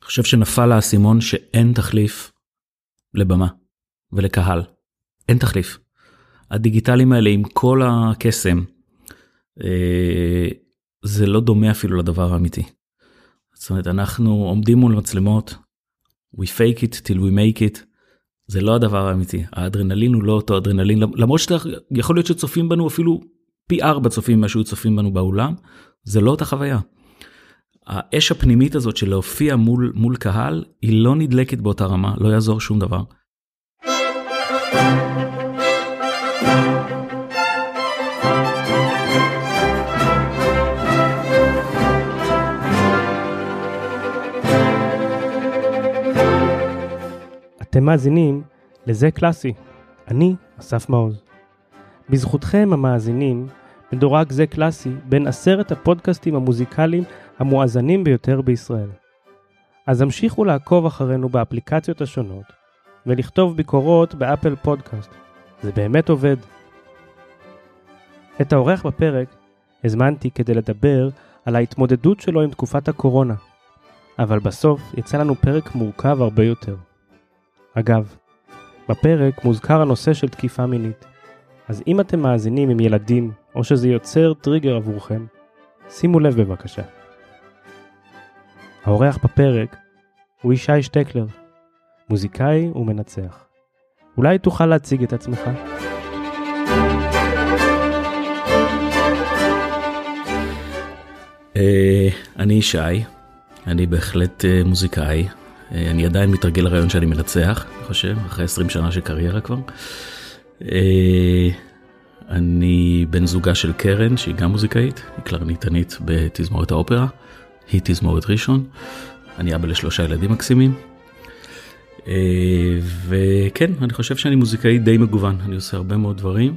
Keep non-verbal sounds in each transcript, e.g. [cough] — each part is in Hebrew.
אני חושב שנפל האסימון שאין תחליף לבמה ולקהל. אין תחליף. הדיגיטלים האלה עם כל הקסם, אה, זה לא דומה אפילו לדבר האמיתי. זאת אומרת, אנחנו עומדים מול מצלמות, we fake it till we make it, זה לא הדבר האמיתי. האדרנלין הוא לא אותו אדרנלין, למרות שאתה יכול להיות שצופים בנו אפילו פי ארבע צופים ממה שהיו צופים בנו באולם, זה לא אותה חוויה. האש הפנימית הזאת של להופיע מול, מול קהל, היא לא נדלקת באותה רמה, לא יעזור שום דבר. אתם מאזינים לזה קלאסי. אני אסף מעוז. בזכותכם המאזינים, מדורג זה קלאסי בין עשרת הפודקאסטים המוזיקליים המואזנים ביותר בישראל. אז המשיכו לעקוב אחרינו באפליקציות השונות ולכתוב ביקורות באפל פודקאסט. זה באמת עובד. את האורח בפרק הזמנתי כדי לדבר על ההתמודדות שלו עם תקופת הקורונה, אבל בסוף יצא לנו פרק מורכב הרבה יותר. אגב, בפרק מוזכר הנושא של תקיפה מינית. אז אם אתם מאזינים עם ילדים, או שזה יוצר טריגר עבורכם, שימו לב בבקשה. האורח בפרק הוא ישי שטקלר, מוזיקאי ומנצח. אולי תוכל להציג את עצמך? אה, אני ישי, אני בהחלט אה, מוזיקאי, אה, אני עדיין מתרגל לרעיון שאני מנצח, אני חושב, אחרי 20 שנה של קריירה כבר. אני בן זוגה של קרן, שהיא גם מוזיקאית, היא קלרניתנית בתזמורת האופרה, היא תזמורת ראשון. אני אבא לשלושה ילדים מקסימים. אה, וכן, אני חושב שאני מוזיקאי די מגוון, אני עושה הרבה מאוד דברים,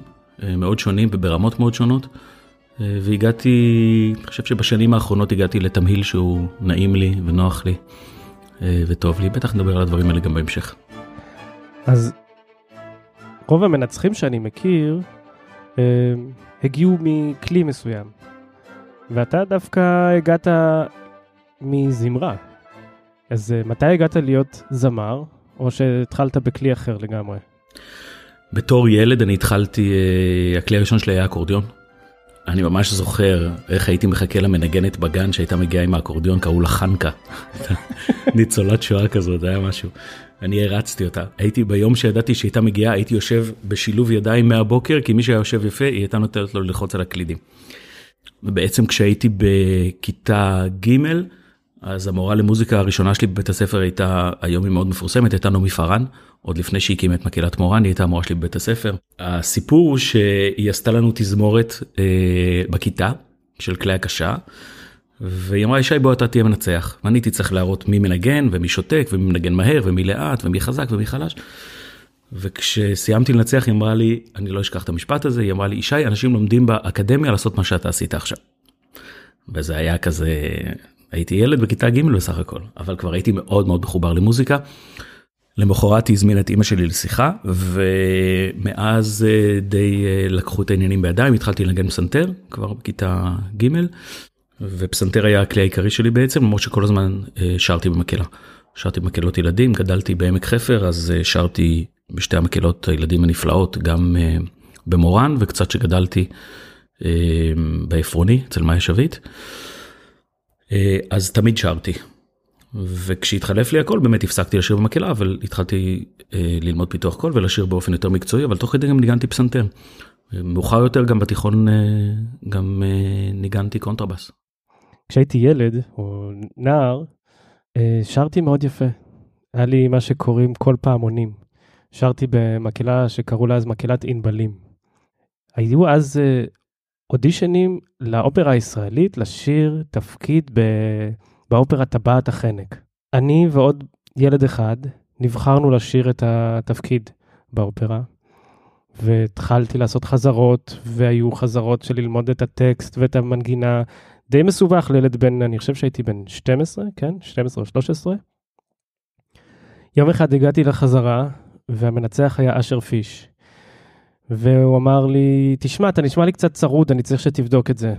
מאוד שונים וברמות מאוד שונות. והגעתי, אני חושב שבשנים האחרונות הגעתי לתמהיל שהוא נעים לי ונוח לי. אה, וטוב לי, בטח נדבר על הדברים האלה גם בהמשך. אז רוב המנצחים שאני מכיר אה, הגיעו מכלי מסוים, ואתה דווקא הגעת מזמרה. אז אה, מתי הגעת להיות זמר, או שהתחלת בכלי אחר לגמרי? בתור ילד אני התחלתי, הכלי הראשון שלי היה אקורדיון. אני ממש זוכר איך הייתי מחכה למנגנת בגן שהייתה מגיעה עם האקורדיון, קראו לה חנקה. [laughs] ניצולת שואה כזאת, היה משהו. אני הרצתי אותה. הייתי ביום שידעתי שהייתה מגיעה, הייתי יושב בשילוב ידיים מהבוקר, כי מי שהיה יושב יפה, היא הייתה נותנת לו ללחוץ על הקלידים. ובעצם כשהייתי בכיתה ג', אז המורה למוזיקה הראשונה שלי בבית הספר הייתה, היום היא מאוד מפורסמת, הייתה נעמי פארן, עוד לפני שהיא הקימה את מקהלת מורן, היא הייתה המורה שלי בבית הספר. הסיפור הוא שהיא עשתה לנו תזמורת אה, בכיתה של כלי הקשה, והיא אמרה, ישי בוא אתה תהיה מנצח. ואני הייתי צריך להראות מי מנגן ומי שותק ומי מנגן מהר ומי לאט ומי חזק ומי חלש. וכשסיימתי לנצח היא אמרה לי, אני לא אשכח את המשפט הזה, היא אמרה לי, ישי, אנשים לומדים באקדמיה לעשות מה שאתה עשית עכשיו. וזה היה כזה, הייתי ילד בכיתה ג' בסך הכל, אבל כבר הייתי מאוד מאוד מחובר למוזיקה. למחרת היא הזמינה את אימא שלי לשיחה, ומאז אה, די אה, לקחו את העניינים בידיים, התחלתי לנגן פסנתר, כבר בכיתה ג', ופסנתר היה הכלי העיקרי שלי בעצם, למרות שכל הזמן אה, שרתי במקהלה. שרתי במקהלות ילדים, גדלתי בעמק חפר, אז שרתי בשתי המקהלות הילדים הנפלאות, גם במורן, וקצת שגדלתי בעפרוני, אצל מאיה שביט. אז תמיד שרתי. וכשהתחלף לי הכל באמת הפסקתי לשיר במקהלה אבל התחלתי אה, ללמוד פיתוח קול ולשיר באופן יותר מקצועי אבל תוך כדי גם ניגנתי פסנתר. מאוחר יותר גם בתיכון אה, גם אה, ניגנתי קונטרבאס. כשהייתי ילד או נער אה, שרתי מאוד יפה. היה לי מה שקוראים קול פעמונים. שרתי במקהלה שקראו לה אז מקהלת ענבלים. היו אז אה, אודישנים לאופרה הישראלית לשיר תפקיד ב... באופרה טבעת החנק. אני ועוד ילד אחד נבחרנו לשיר את התפקיד באופרה, והתחלתי לעשות חזרות, והיו חזרות של ללמוד את הטקסט ואת המנגינה. די מסובך לילד בן, אני חושב שהייתי בן 12, כן? 12 או 13. יום אחד הגעתי לחזרה, והמנצח היה אשר פיש. והוא אמר לי, תשמע, אתה נשמע לי קצת צרוד, אני צריך שתבדוק את זה.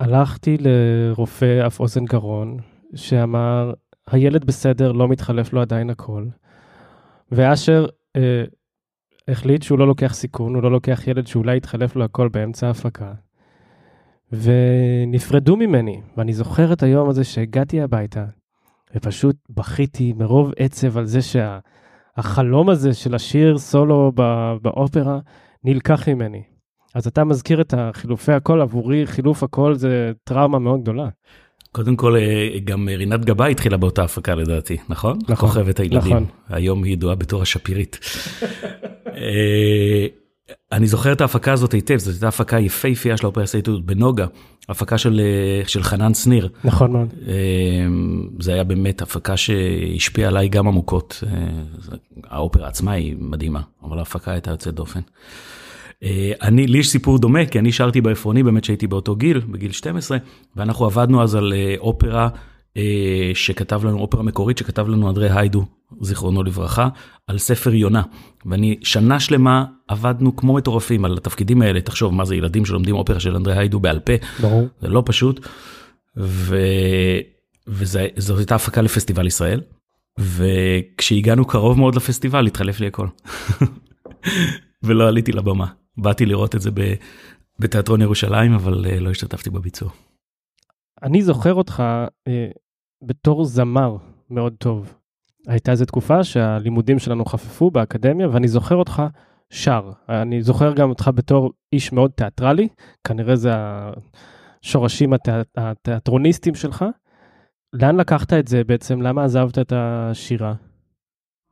הלכתי לרופא אף אוזן גרון, שאמר, הילד בסדר, לא מתחלף לו עדיין הכל. ואשר אה, החליט שהוא לא לוקח סיכון, הוא לא לוקח ילד שאולי יתחלף לו הכל באמצע ההפקה. ונפרדו ממני, ואני זוכר את היום הזה שהגעתי הביתה, ופשוט בכיתי מרוב עצב על זה שהחלום שה, הזה של השיר סולו באופרה נלקח ממני. אז אתה מזכיר את החילופי הקול, עבורי חילוף הקול זה טראומה מאוד גדולה. קודם כל אה, גם רינת גבאי התחילה באותה הפקה לדעתי, נכון? נכון. כוכבת הילדים. נכון. היום היא ידועה בתור השפירית. [laughs] אה, אני זוכר את ההפקה הזאת היטב, זאת הייתה הפקה יפהפייה של האופרה הישראלית בנוגה, הפקה של, אה, של חנן שניר. נכון מאוד. זה היה באמת הפקה שהשפיעה עליי גם עמוקות. האופרה עצמה היא מדהימה, אבל ההפקה הייתה יוצאת דופן. אה, אני, לי יש סיפור דומה, כי אני שרתי בעפרוני באמת שהייתי באותו גיל, בגיל 12, ואנחנו עבדנו אז על אה, אופרה אה, שכתב לנו, אופרה מקורית שכתב לנו אנדרי היידו, זיכרונו לברכה, על ספר יונה. ואני, שנה שלמה עבדנו כמו מטורפים על התפקידים האלה, תחשוב מה זה ילדים שלומדים אופרה של אנדרי היידו בעל פה, ברור. זה לא פשוט. ו... וזו הייתה הפקה לפסטיבל ישראל, וכשהגענו קרוב מאוד לפסטיבל התחלף לי הכל. [laughs] ולא עליתי לבמה. באתי לראות את זה בתיאטרון ירושלים, אבל אה, לא השתתפתי בביצוע. אני זוכר אותך אה, בתור זמר מאוד טוב. הייתה איזו תקופה שהלימודים שלנו חפפו באקדמיה, ואני זוכר אותך שר. אני זוכר גם אותך בתור איש מאוד תיאטרלי, כנראה זה השורשים התיאט... התיאטרוניסטים שלך. לאן לקחת את זה בעצם? למה עזבת את השירה?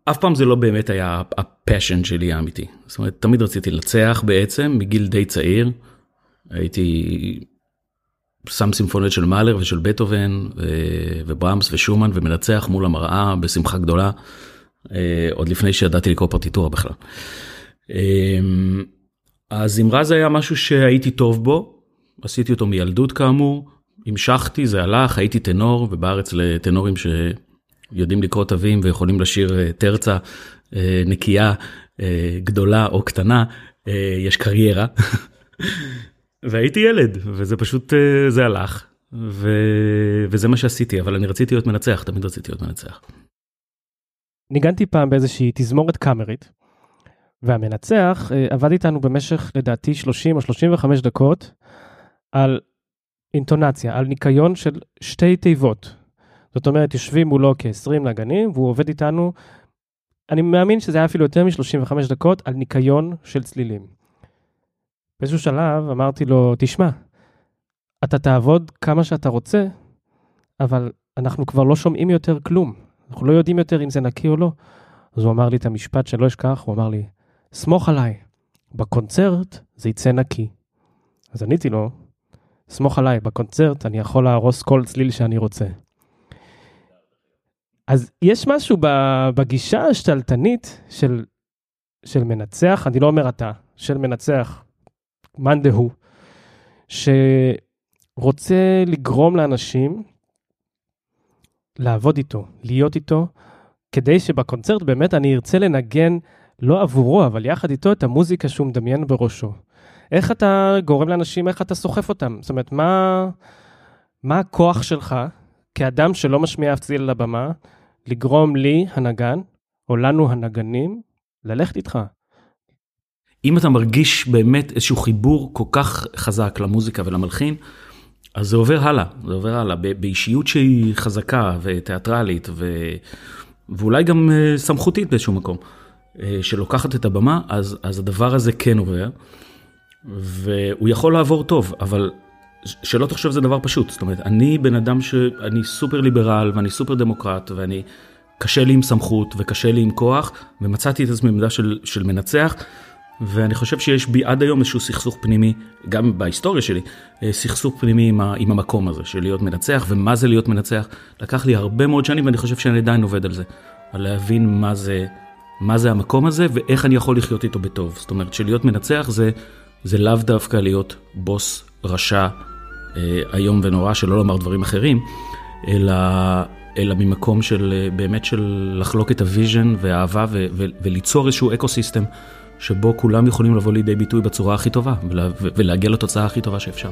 אף פעם זה לא באמת היה הפשן שלי האמיתי. זאת אומרת, תמיד רציתי לנצח בעצם, מגיל די צעיר. הייתי שם סימפוניות של מאלר ושל בטהובן וברמס ושומן ומנצח מול המראה בשמחה גדולה, אה, עוד לפני שידעתי לקרוא פרטיטורה בכלל. הזמרה אה, זה היה משהו שהייתי טוב בו, עשיתי אותו מילדות כאמור, המשכתי, זה הלך, הייתי טנור, ובארץ לטנורים ש... יודעים לקרוא תווים ויכולים לשיר אה, תרצה אה, נקייה, אה, גדולה או קטנה, יש קריירה. [laughs] והייתי ילד, וזה פשוט, זה הלך, ו... וזה מה שעשיתי, אבל אני רציתי להיות מנצח, תמיד רציתי להיות מנצח. ניגנתי פעם באיזושהי תזמורת קאמרית, והמנצח עבד איתנו במשך לדעתי 30 או 35 דקות על אינטונציה, על ניקיון של שתי תיבות, זאת אומרת, יושבים מולו כ-20 נגנים, והוא עובד איתנו, אני מאמין שזה היה אפילו יותר מ-35 דקות, על ניקיון של צלילים. באיזשהו שלב אמרתי לו, תשמע, אתה תעבוד כמה שאתה רוצה, אבל אנחנו כבר לא שומעים יותר כלום. אנחנו לא יודעים יותר אם זה נקי או לא. אז הוא אמר לי את המשפט שלא אשכח, הוא אמר לי, סמוך עליי, בקונצרט זה יצא נקי. אז עניתי לו, סמוך עליי, בקונצרט אני יכול להרוס כל צליל שאני רוצה. אז יש משהו בגישה השתלטנית של, של מנצח, אני לא אומר אתה, של מנצח, מאן דהוא, שרוצה לגרום לאנשים לעבוד איתו, להיות איתו, כדי שבקונצרט באמת אני ארצה לנגן לא עבורו, אבל יחד איתו את המוזיקה שהוא מדמיין בראשו. איך אתה גורם לאנשים, איך אתה סוחף אותם? זאת אומרת, מה, מה הכוח שלך כאדם שלא משמיע אף צליל על הבמה, לגרום לי, הנגן, או לנו הנגנים, ללכת איתך. אם אתה מרגיש באמת איזשהו חיבור כל כך חזק למוזיקה ולמלחין, אז זה עובר הלאה, זה עובר הלאה, באישיות שהיא חזקה ותיאטרלית ו... ואולי גם אה, סמכותית באיזשהו מקום, שלוקחת את הבמה, אז, אז הדבר הזה כן עובר, והוא יכול לעבור טוב, אבל שלא תחשוב זה דבר פשוט, זאת אומרת, אני בן אדם שאני סופר ליברל ואני סופר דמוקרט ואני, קשה לי עם סמכות וקשה לי עם כוח, ומצאתי את עצמי בעמדה של, של מנצח, ואני חושב שיש בי עד היום איזשהו סכסוך פנימי, גם בהיסטוריה שלי, אה, סכסוך פנימי עם, ה, עם המקום הזה של להיות מנצח, ומה זה להיות מנצח. לקח לי הרבה מאוד שנים ואני חושב שאני עדיין עובד על זה, על להבין מה זה, מה זה המקום הזה ואיך אני יכול לחיות איתו בטוב. זאת אומרת שלהיות מנצח זה, זה לאו דווקא להיות בוס רשע. אה, איום ונורא, שלא לומר דברים אחרים, אלא, אלא ממקום של אה, באמת של לחלוק את ה vision והאהבה ו, ו, וליצור איזשהו ecosystem שבו כולם יכולים לבוא לידי ביטוי בצורה הכי טובה ולה, ולהגיע לתוצאה הכי טובה שאפשר.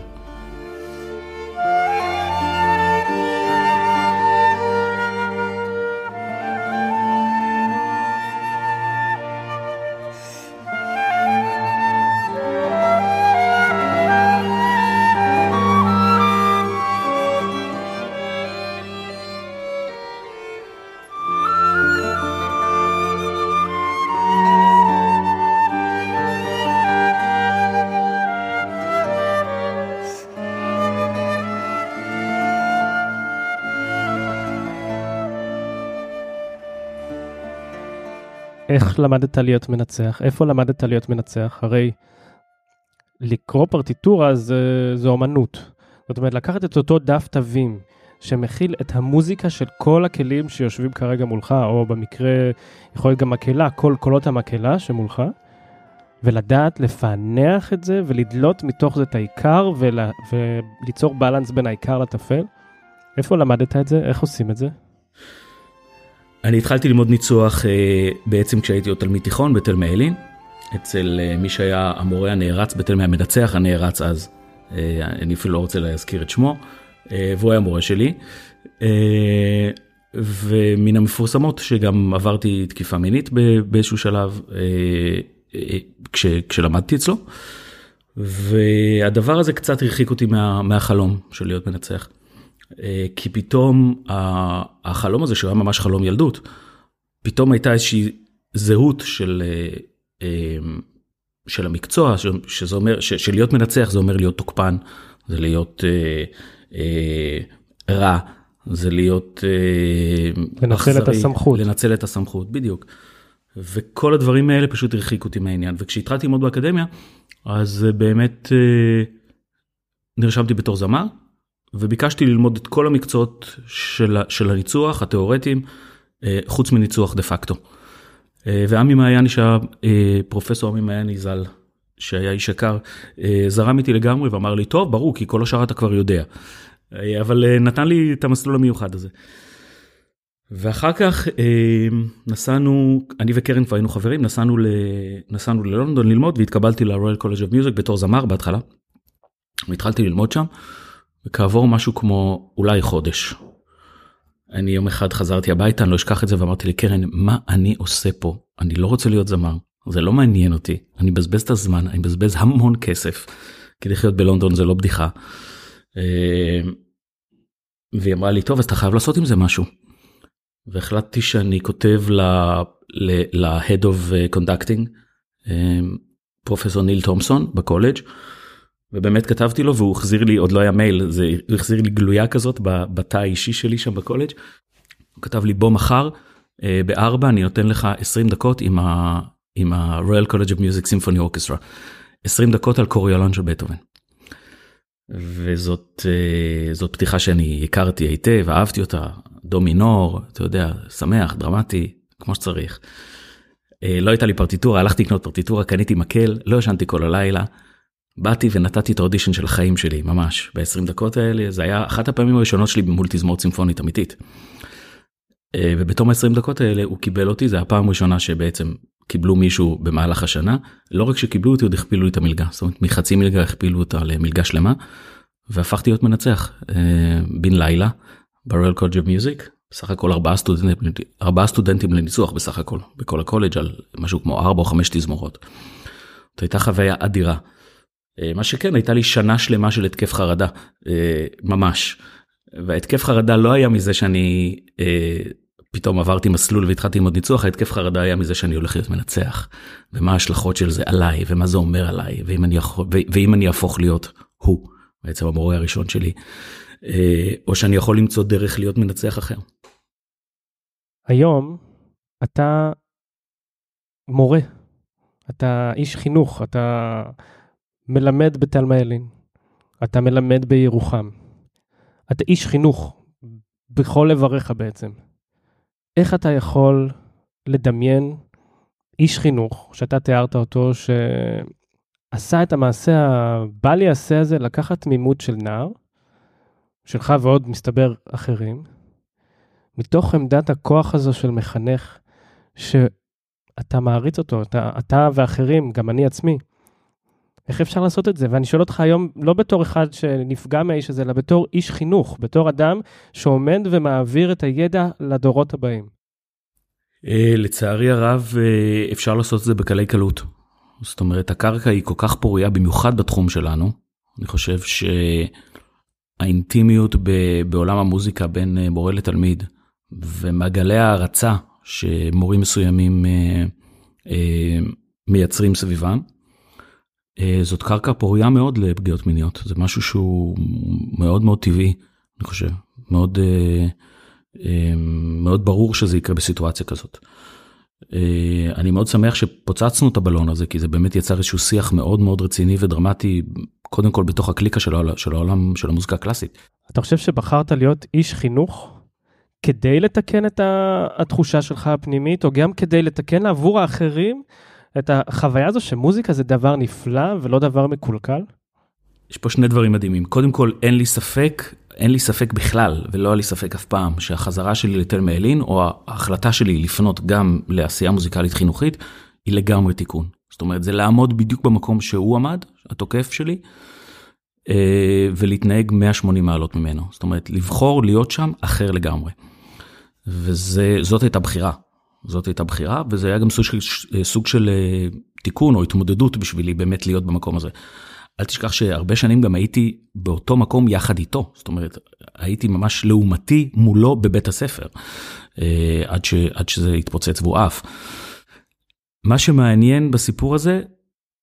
למדת להיות מנצח? איפה למדת להיות מנצח? הרי לקרוא פרטיטורה זה, זה אומנות. זאת אומרת, לקחת את אותו דף תווים שמכיל את המוזיקה של כל הכלים שיושבים כרגע מולך, או במקרה, יכול להיות גם מקהלה, כל קולות המקהלה שמולך, ולדעת לפענח את זה ולדלות מתוך זה את העיקר ול, וליצור בלנס בין העיקר לטפל. איפה למדת את זה? איך עושים את זה? אני התחלתי ללמוד ניצוח אה, בעצם כשהייתי עוד תלמיד תיכון בתל מאלין, אצל אה, מי שהיה המורה הנערץ בתל מי המנצח הנערץ אז, אה, אני אפילו לא רוצה להזכיר את שמו, והוא היה מורה שלי. ומן המפורסמות שגם עברתי תקיפה מינית באיזשהו שלב כש, כשלמדתי אצלו. והדבר הזה קצת הרחיק אותי מה, מהחלום של להיות מנצח. אה, כי פתאום החלום הזה שהוא היה ממש חלום ילדות, פתאום הייתה איזושהי זהות של, אה, אה, של המקצוע, שזה אומר, של להיות מנצח זה אומר להיות תוקפן, זה להיות אה, אה, רע, זה להיות אה, לנצל אחזרי, את הסמכות. לנצל את הסמכות, בדיוק. וכל הדברים האלה פשוט הרחיקו אותי מהעניין. וכשהתחלתי ללמוד באקדמיה, אז באמת נרשמתי בתור זמר, וביקשתי ללמוד את כל המקצועות של, של הניצוח התיאורטיים, אה, חוץ מניצוח דה פקטו. אה, ועמי מעייני אה, פרופסור עמי מעייני ז"ל, שהיה איש יקר, זרם איתי לגמרי ואמר לי, טוב, ברור, כי כל השאר אתה כבר יודע. אבל נתן לי את המסלול המיוחד הזה. ואחר כך נסענו, אני וקרן כבר היינו חברים, נסענו, ל, נסענו ללונדון ללמוד והתקבלתי ל-Royal College of Music בתור זמר בהתחלה. והתחלתי ללמוד שם. וכעבור משהו כמו אולי חודש. אני יום אחד חזרתי הביתה, אני לא אשכח את זה ואמרתי לקרן, מה אני עושה פה? אני לא רוצה להיות זמר, זה לא מעניין אותי, אני מבזבז את הזמן, אני מבזבז המון כסף, כי לחיות בלונדון זה לא בדיחה. אה, והיא אמרה לי, טוב, אז אתה חייב לעשות עם זה משהו. והחלטתי שאני כותב ל-Head of Conducting, אה, פרופסור ניל תומסון בקולג', ובאמת כתבתי לו והוא החזיר לי עוד לא היה מייל זה החזיר לי גלויה כזאת בתא האישי שלי שם בקולג'. הוא כתב לי בוא מחר אה, בארבע אני נותן לך 20 דקות עם ה... עם ה-Royal College of Music Symphony Orchestra. 20 דקות על קוריולון של בטהובן. וזאת אה, זאת פתיחה שאני הכרתי היטב אהבתי אותה דו מינור אתה יודע שמח דרמטי כמו שצריך. אה, לא הייתה לי פרטיטורה הלכתי לקנות פרטיטורה קניתי מקל לא ישנתי כל הלילה. באתי ונתתי את האודישן של החיים שלי ממש ב-20 דקות האלה זה היה אחת הפעמים הראשונות שלי מול תזמור צימפונית אמיתית. אה, ובתום ה-20 דקות האלה הוא קיבל אותי זה הפעם הראשונה שבעצם קיבלו מישהו במהלך השנה לא רק שקיבלו אותי עוד הכפילו לי את המלגה זאת אומרת מחצי מלגה הכפילו אותה למלגה שלמה. והפכתי להיות מנצח אה, בן לילה ב Royal College of Music בסך הכל ארבעה סטודנטים ארבעה סטודנטים לניצוח בסך הכל בכל הקולג' על משהו כמו ארבע או חמש תזמורות. זאת הייתה חוויה אדירה. אה, מה שכן הייתה לי שנה שלמה של התקף חרדה אה, ממש. והתקף חרדה לא היה מזה שאני אה, פתאום עברתי מסלול והתחלתי ללמוד ניצוח ההתקף חרדה היה מזה שאני הולך להיות מנצח. ומה ההשלכות של זה עליי ומה זה אומר עליי ואם אני יכול ואם אני אהפוך להיות הוא בעצם המורה הראשון שלי או שאני יכול למצוא דרך להיות מנצח אחר. היום אתה מורה אתה איש חינוך אתה מלמד בתלמה ילין, אתה מלמד בירוחם, אתה איש חינוך בכל איבריך בעצם. איך אתה יכול לדמיין איש חינוך, שאתה תיארת אותו, שעשה את המעשה הבל יעשה הזה, לקחת תמימות של נער, שלך ועוד מסתבר אחרים, מתוך עמדת הכוח הזו של מחנך, שאתה מעריץ אותו, אתה, אתה ואחרים, גם אני עצמי, איך אפשר לעשות את זה? ואני שואל אותך היום, לא בתור אחד שנפגע מהאיש הזה, אלא בתור איש חינוך, בתור אדם שעומד ומעביר את הידע לדורות הבאים. אה, לצערי הרב, אה, אפשר לעשות את זה בקלי קלות. זאת אומרת, הקרקע היא כל כך פוריה, במיוחד בתחום שלנו. אני חושב שהאינטימיות בעולם המוזיקה בין אה, מורה לתלמיד, ומעגלי הערצה שמורים מסוימים מייצרים סביבם, זאת קרקע פוריה מאוד לפגיעות מיניות, זה משהו שהוא מאוד מאוד טבעי, אני חושב, מאוד, אה, אה, מאוד ברור שזה יקרה בסיטואציה כזאת. אני מאוד שמח שפוצצנו את הבלון הזה, כי זה באמת יצר איזשהו שיח מאוד מאוד רציני ודרמטי, קודם כל בתוך הקליקה של העולם של, העולם, של המוזיקה הקלאסית. אתה חושב שבחרת להיות איש חינוך כדי לתקן את התחושה שלך הפנימית, או גם כדי לתקן עבור האחרים את החוויה הזו שמוזיקה זה דבר נפלא ולא דבר מקולקל? יש פה שני דברים מדהימים. קודם כל, אין לי ספק, אין לי ספק בכלל, ולא היה לי ספק אף פעם, שהחזרה שלי לתל מאלין, או ההחלטה שלי לפנות גם לעשייה מוזיקלית חינוכית, היא לגמרי תיקון. זאת אומרת, זה לעמוד בדיוק במקום שהוא עמד, התוקף שלי, אה, ולהתנהג 180 מעלות ממנו. זאת אומרת, לבחור להיות שם אחר לגמרי. וזאת הייתה בחירה. זאת הייתה בחירה, וזה היה גם סוג של, סוג של אה, תיקון או התמודדות בשבילי באמת להיות במקום הזה. אל תשכח שהרבה שנים גם הייתי באותו מקום יחד איתו, זאת אומרת, הייתי ממש לעומתי מולו בבית הספר, אה, עד, ש, עד שזה התפוצץ והוא עף. מה שמעניין בסיפור הזה,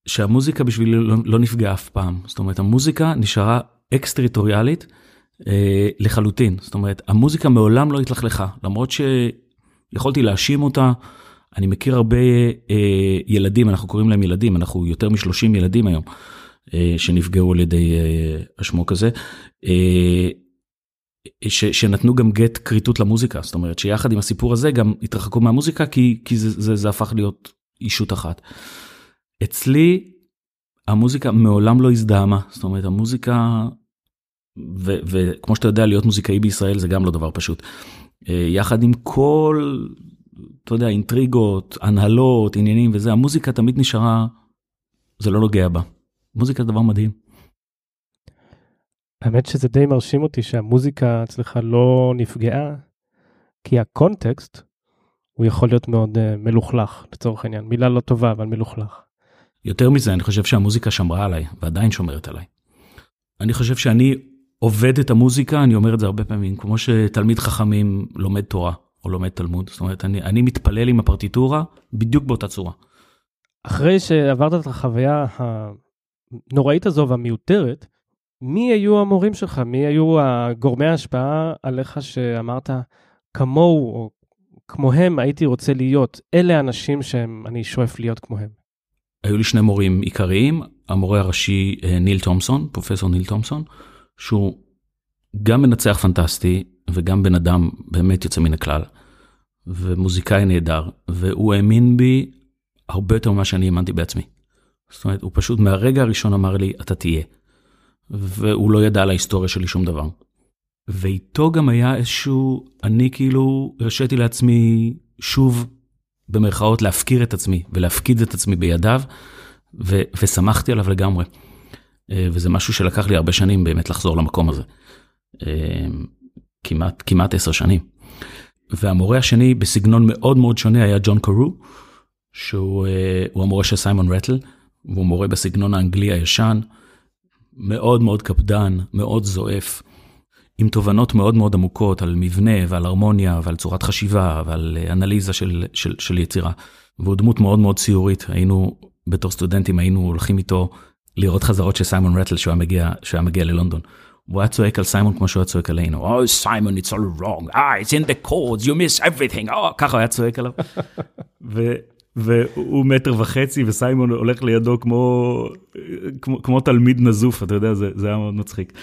שהמוזיקה בשבילי לא, לא נפגעה אף פעם. זאת אומרת, המוזיקה נשארה אקס-טריטוריאלית אה, לחלוטין. זאת אומרת, המוזיקה מעולם לא התלכלכה, למרות שיכולתי להאשים אותה. אני מכיר הרבה אה, ילדים, אנחנו קוראים להם ילדים, אנחנו יותר מ-30 ילדים היום, אה, שנפגעו על ידי אה, השמוק הזה. אה, ש, שנתנו גם גט כריתות למוזיקה, זאת אומרת שיחד עם הסיפור הזה גם התרחקו מהמוזיקה כי, כי זה, זה, זה הפך להיות אישות אחת. אצלי המוזיקה מעולם לא הזדהמה, זאת אומרת המוזיקה, וכמו שאתה יודע להיות מוזיקאי בישראל זה גם לא דבר פשוט. אה, יחד עם כל, אתה יודע, אינטריגות, הנהלות, עניינים וזה, המוזיקה תמיד נשארה, זה לא נוגע בה. מוזיקה זה דבר מדהים. האמת שזה די מרשים אותי שהמוזיקה אצלך לא נפגעה, כי הקונטקסט הוא יכול להיות מאוד uh, מלוכלך לצורך העניין, מילה לא טובה אבל מלוכלך. יותר מזה, אני חושב שהמוזיקה שמרה עליי, ועדיין שומרת עליי. אני חושב שאני עובד את המוזיקה, אני אומר את זה הרבה פעמים, כמו שתלמיד חכמים לומד תורה, או לומד תלמוד, זאת אומרת, אני, אני מתפלל עם הפרטיטורה בדיוק באותה צורה. אחרי שעברת את החוויה הנוראית הזו והמיותרת, מי היו המורים שלך? מי היו גורמי ההשפעה עליך שאמרת, כמוהו או כמוהם הייתי רוצה להיות? אלה האנשים שאני שואף להיות כמוהם. היו לי שני מורים עיקריים, המורה הראשי אה, ניל תומסון, פרופסור ניל תומסון, שהוא גם מנצח פנטסטי וגם בן אדם באמת יוצא מן הכלל, ומוזיקאי נהדר, והוא האמין בי הרבה יותר ממה שאני האמנתי בעצמי. זאת אומרת, הוא פשוט מהרגע הראשון אמר לי, אתה תהיה. והוא לא ידע על ההיסטוריה שלי שום דבר. ואיתו גם היה איזשהו, אני כאילו הרשיתי לעצמי שוב במרכאות להפקיר את עצמי ולהפקיד את עצמי בידיו, ו- ושמחתי עליו לגמרי. אה, וזה משהו שלקח לי הרבה שנים באמת לחזור למקום הזה. אה, כמעט, כמעט עשר שנים. והמורה השני בסגנון מאוד מאוד שונה היה ג'ון קורו, שהוא אה, המורה של סיימון רטל, והוא מורה בסגנון האנגלי הישן, מאוד מאוד קפדן, מאוד זועף. עם תובנות מאוד מאוד עמוקות על מבנה ועל הרמוניה ועל צורת חשיבה ועל אנליזה של, של, של יצירה. והוא דמות מאוד מאוד ציורית, היינו, בתור סטודנטים היינו הולכים איתו לראות חזרות של סיימון רטל שהוא היה מגיע, שהוא היה מגיע ללונדון. הוא היה צועק על סיימון כמו שהוא היה צועק עלינו, Oh סיימון, it's all wrong, ah, it's in the codes, you miss everything, oh, ככה הוא היה צועק עליו. [laughs] ו, והוא מטר וחצי וסיימון הולך לידו כמו, כמו, כמו תלמיד נזוף, אתה יודע, זה, זה היה מאוד מצחיק.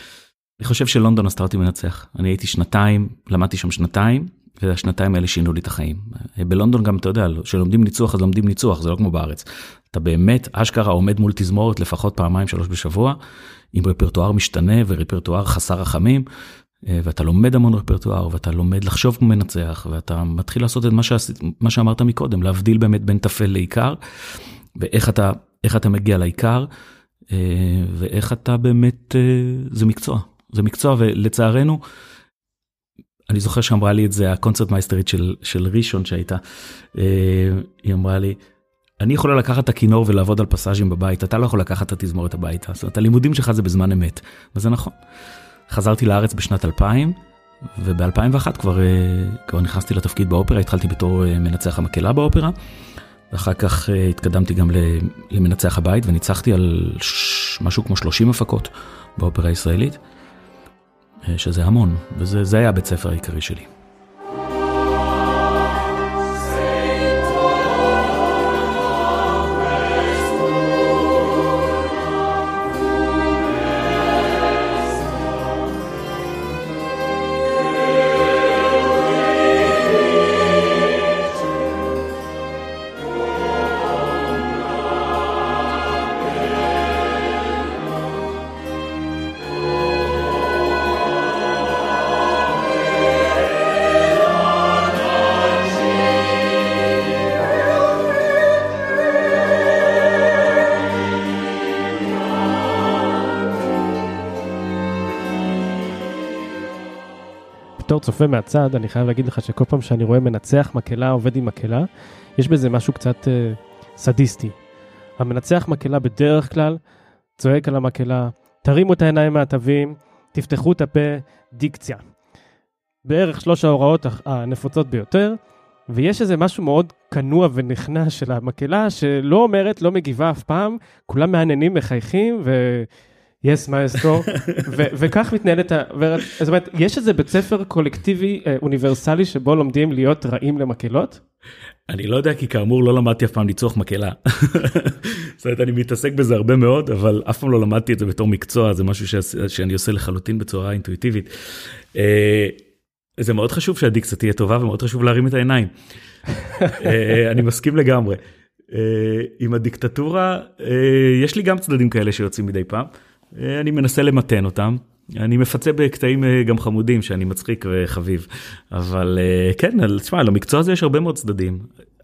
אני חושב שלונדון עשתה אותי מנצח. אני הייתי שנתיים, למדתי שם שנתיים, והשנתיים האלה שינו לי את החיים. בלונדון גם, אתה יודע, כשלומדים ניצוח אז לומדים ניצוח, זה לא כמו בארץ. אתה באמת, אשכרה עומד מול תזמורת לפחות פעמיים שלוש בשבוע, עם רפרטואר משתנה ורפרטואר חסר רחמים, אה, ואתה לומד המון רפרטואר, ואתה לומד לחשוב כמו מנצח, ואתה מתחיל לעשות את מה, שעשית, מה שאמרת מקודם, להבדיל באמת בין טפל לעיקר, ואיך אתה, אתה מגיע לעיקר, אה, ואיך אתה באמת, אה, זה מקצוע. זה מקצוע ולצערנו, אני זוכר שאמרה לי את זה הקונצרט מייסטרית של, של ראשון שהייתה, היא אמרה לי, אני יכולה לקחת את הכינור ולעבוד על פסאז'ים בבית, אתה לא יכול לקחת את התזמורת הביתה, זאת אומרת הלימודים שלך זה בזמן אמת, וזה נכון. חזרתי לארץ בשנת 2000, וב-2001 כבר, אה, כבר נכנסתי לתפקיד באופרה, התחלתי בתור אה, מנצח המקהלה באופרה, ואחר כך התקדמתי גם למנצח הבית וניצחתי על משהו כמו 30 הפקות באופרה הישראלית. אה, שזה המון, וזה היה הבית ספר העיקרי שלי. צופה מהצד, אני חייב להגיד לך שכל פעם שאני רואה מנצח מקהלה עובד עם מקהלה, יש בזה משהו קצת אה, סדיסטי. המנצח מקהלה בדרך כלל צועק על המקהלה, תרימו את העיניים מהתווים, תפתחו את הפה, דיקציה. בערך שלוש ההוראות הנפוצות ביותר, ויש איזה משהו מאוד כנוע ונכנע של המקהלה, שלא אומרת, לא מגיבה אף פעם, כולם מהנהנים, מחייכים, ו... יס מאסטרו, וכך מתנהלת, זאת אומרת, יש איזה בית ספר קולקטיבי אה, אוניברסלי שבו לומדים להיות רעים למקהלות? אני לא יודע כי כאמור לא למדתי אף פעם לצרוך מקהלה. [laughs] זאת אומרת אני מתעסק בזה הרבה מאוד אבל אף פעם לא למדתי את זה בתור מקצוע זה משהו שאני עושה לחלוטין בצורה אינטואיטיבית. אה, זה מאוד חשוב שהדיקציה תהיה טובה ומאוד חשוב להרים את העיניים. [laughs] אה, אני מסכים לגמרי. עם הדיקטטורה יש לי גם צדדים כאלה שיוצאים מדי פעם. אני מנסה למתן אותם. אני מפצה בקטעים אה, גם חמודים שאני מצחיק וחביב, אבל אה, כן, תשמע, למקצוע הזה יש הרבה מאוד צדדים.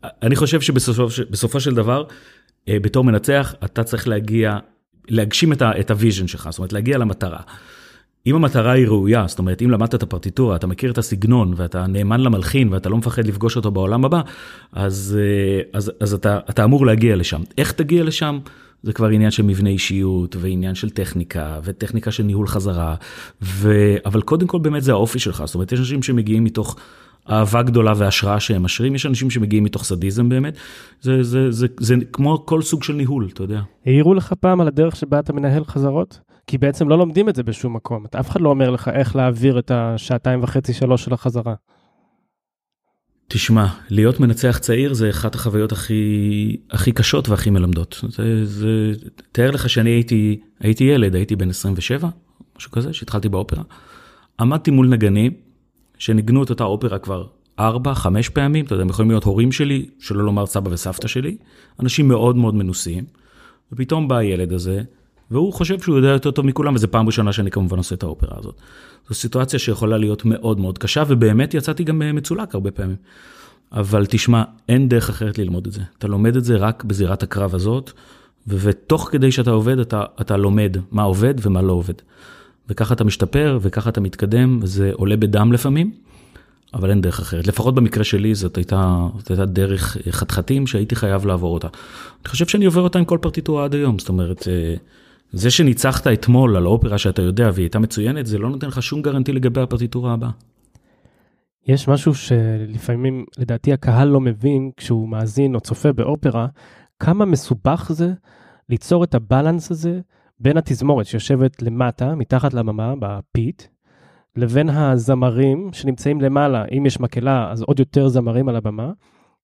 אני חושב שבסופו של דבר, אה, בתור מנצח, אתה צריך להגיע, להגשים את ה vision שלך, זאת אומרת להגיע למטרה. אם המטרה היא ראויה, זאת אומרת, אם למדת את הפרטיטורה, אתה מכיר את הסגנון ואתה נאמן למלחין ואתה לא מפחד לפגוש אותו בעולם הבא, אז, אז, אז אתה, אתה אמור להגיע לשם. איך תגיע לשם? זה כבר עניין של מבנה אישיות ועניין של טכניקה וטכניקה של ניהול חזרה, ו... אבל קודם כל באמת זה האופי שלך, זאת אומרת יש אנשים שמגיעים מתוך אהבה גדולה והשראה שהם משרים, יש אנשים שמגיעים מתוך סדיזם באמת, זה, זה, זה, זה, זה כמו כל סוג של ניהול, אתה יודע. העירו לך פעם על הדרך שבה אתה מנהל חזרות? כי בעצם לא לומדים את זה בשום מקום, אף אחד לא אומר לך איך להעביר את השעתיים וחצי שלוש של החזרה. תשמע, להיות מנצח צעיר זה אחת החוויות הכי, הכי קשות והכי מלמדות. זה, זה, תאר לך שאני הייתי, הייתי ילד, הייתי בן 27, משהו כזה, שהתחלתי באופרה. עמדתי מול נגנים שניגנו את אותה אופרה כבר ארבע, חמש פעמים, אתה יודע, הם יכולים להיות הורים שלי, שלא לומר סבא וסבתא שלי, אנשים מאוד מאוד מנוסים, ופתאום בא הילד הזה, והוא חושב שהוא יודע יותר טוב מכולם, וזו פעם ראשונה שאני כמובן עושה את האופרה הזאת. זו סיטואציה שיכולה להיות מאוד מאוד קשה, ובאמת יצאתי גם אה, מצולק הרבה פעמים. אבל תשמע, אין דרך אחרת ללמוד את זה. אתה לומד את זה רק בזירת הקרב הזאת, ותוך כדי שאתה עובד, אתה, אתה לומד מה עובד ומה לא עובד. וככה אתה משתפר, וככה אתה מתקדם, וזה עולה בדם לפעמים, אבל אין דרך אחרת. לפחות במקרה שלי זאת הייתה, זאת הייתה דרך חתחתים שהייתי חייב לעבור אותה. אני חושב שאני עובר אותה עם כל פרטיטורה עד היום, זאת אומרת, אה, זה שניצחת אתמול על האופרה שאתה יודע והיא הייתה מצוינת, זה לא נותן לך שום גרנטי לגבי הפרטיטורה הבאה. יש משהו שלפעמים, לדעתי, הקהל לא מבין כשהוא מאזין או צופה באופרה, כמה מסובך זה ליצור את הבלנס הזה בין התזמורת שיושבת למטה, מתחת לבמה, בפית, לבין הזמרים שנמצאים למעלה. אם יש מקהלה, אז עוד יותר זמרים על הבמה,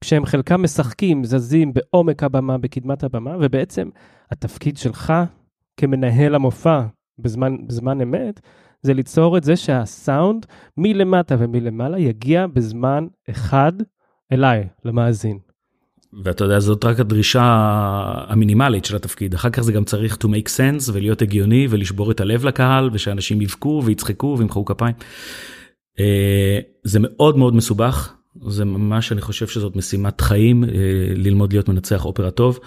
כשהם חלקם משחקים, זזים בעומק הבמה, בקדמת הבמה, ובעצם התפקיד שלך כמנהל המופע בזמן, בזמן אמת, זה ליצור את זה שהסאונד מלמטה ומלמעלה יגיע בזמן אחד אליי, למאזין. ואתה יודע, זאת רק הדרישה המינימלית של התפקיד. אחר כך זה גם צריך to make sense ולהיות הגיוני ולשבור את הלב לקהל ושאנשים יבכו ויצחקו וימחאו כפיים. אה, זה מאוד מאוד מסובך, זה ממש, אני חושב שזאת משימת חיים, אה, ללמוד להיות מנצח אופרה טוב.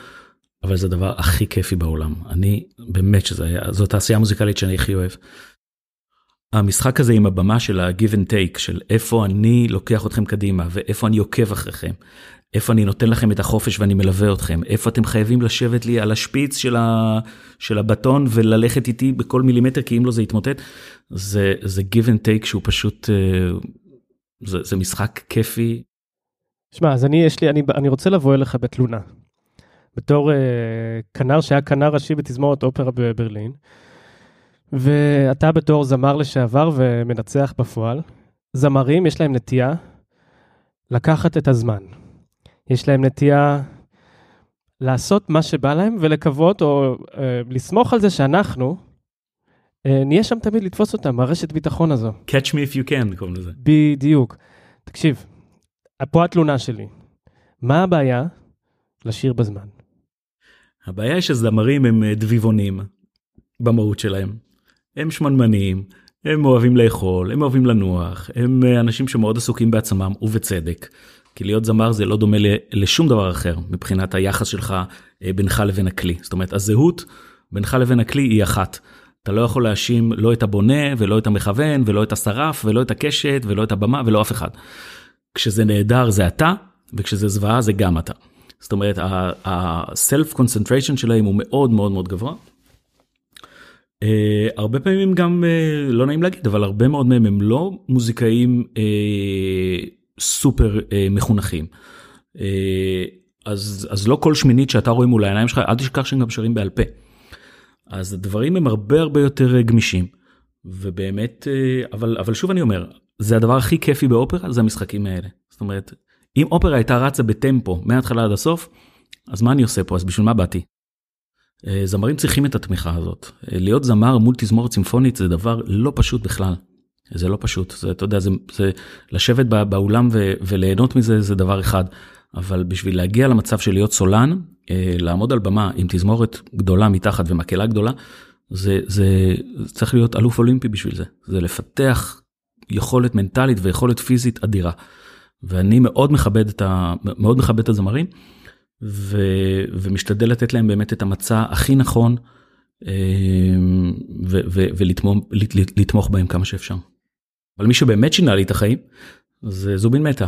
אבל זה הדבר הכי כיפי בעולם. אני, באמת שזה היה, זאת העשייה המוזיקלית שאני הכי אוהב. המשחק הזה עם הבמה של ה-give and take, של איפה אני לוקח אתכם קדימה, ואיפה אני עוקב אחריכם, איפה אני נותן לכם את החופש ואני מלווה אתכם, איפה אתם חייבים לשבת לי על השפיץ של, ה... של הבטון וללכת איתי בכל מילימטר, כי אם לא זה יתמוטט, זה, זה give and take שהוא פשוט, אה, זה, זה משחק כיפי. שמע, אז אני, יש לי, אני, אני רוצה לבוא אליך בתלונה. בתור uh, כנר שהיה כנר ראשי בתזמורת אופרה בברלין, ואתה בתור זמר לשעבר ומנצח בפועל, זמרים יש להם נטייה לקחת את הזמן. יש להם נטייה לעשות מה שבא להם ולקוות או uh, לסמוך על זה שאנחנו uh, נהיה שם תמיד לתפוס אותם, הרשת ביטחון הזו. catch me if you can קוראים לזה. בדיוק. תקשיב, פה התלונה שלי. מה הבעיה? לשיר בזמן. הבעיה היא שזמרים הם אה, דביבונים במהות שלהם. הם שמנמנים, הם אוהבים לאכול, הם אוהבים לנוח, הם אה, אנשים שמאוד עסוקים בעצמם, ובצדק. כי להיות זמר זה לא דומה לשום דבר אחר מבחינת היחס שלך אה, בינך לבין הכלי. זאת אומרת, הזהות בינך לבין הכלי היא אחת. אתה לא יכול להאשים לא את הבונה ולא את המכוון ולא את השרף ולא את הקשת ולא את הבמה ולא אף אחד. כשזה נהדר זה אתה, וכשזה זוועה זה גם אתה. זאת אומרת, ה-self concentration שלהם הוא מאוד מאוד מאוד גבוה. Uh, הרבה פעמים גם uh, לא נעים להגיד אבל הרבה מאוד מהם הם לא מוזיקאים uh, סופר uh, מחונכים. Uh, אז אז לא כל שמינית שאתה רואה מול העיניים שלך אל תשכח שהם גם שרים בעל פה. אז הדברים הם הרבה הרבה יותר גמישים. ובאמת uh, אבל אבל שוב אני אומר זה הדבר הכי כיפי באופרה זה המשחקים האלה. זאת אומרת אם אופרה הייתה רצה בטמפו מההתחלה עד הסוף אז מה אני עושה פה אז בשביל מה באתי. אה, זמרים צריכים את התמיכה הזאת. אה, להיות זמר מול תזמורת צימפונית זה דבר לא פשוט בכלל. זה לא פשוט, זה, אתה יודע, זה, זה לשבת באולם ו, וליהנות מזה זה דבר אחד, אבל בשביל להגיע למצב של להיות סולן, אה, לעמוד על במה עם תזמורת גדולה מתחת ומקהלה גדולה, זה, זה צריך להיות אלוף אולימפי בשביל זה. זה לפתח יכולת מנטלית ויכולת פיזית אדירה. ואני מאוד מכבד את, ה, מאוד מכבד את הזמרים. ו, ומשתדל לתת להם באמת את המצע הכי נכון אמ, ולתמוך בהם כמה שאפשר. אבל מי שבאמת שינה לי את החיים זה זובין מטה.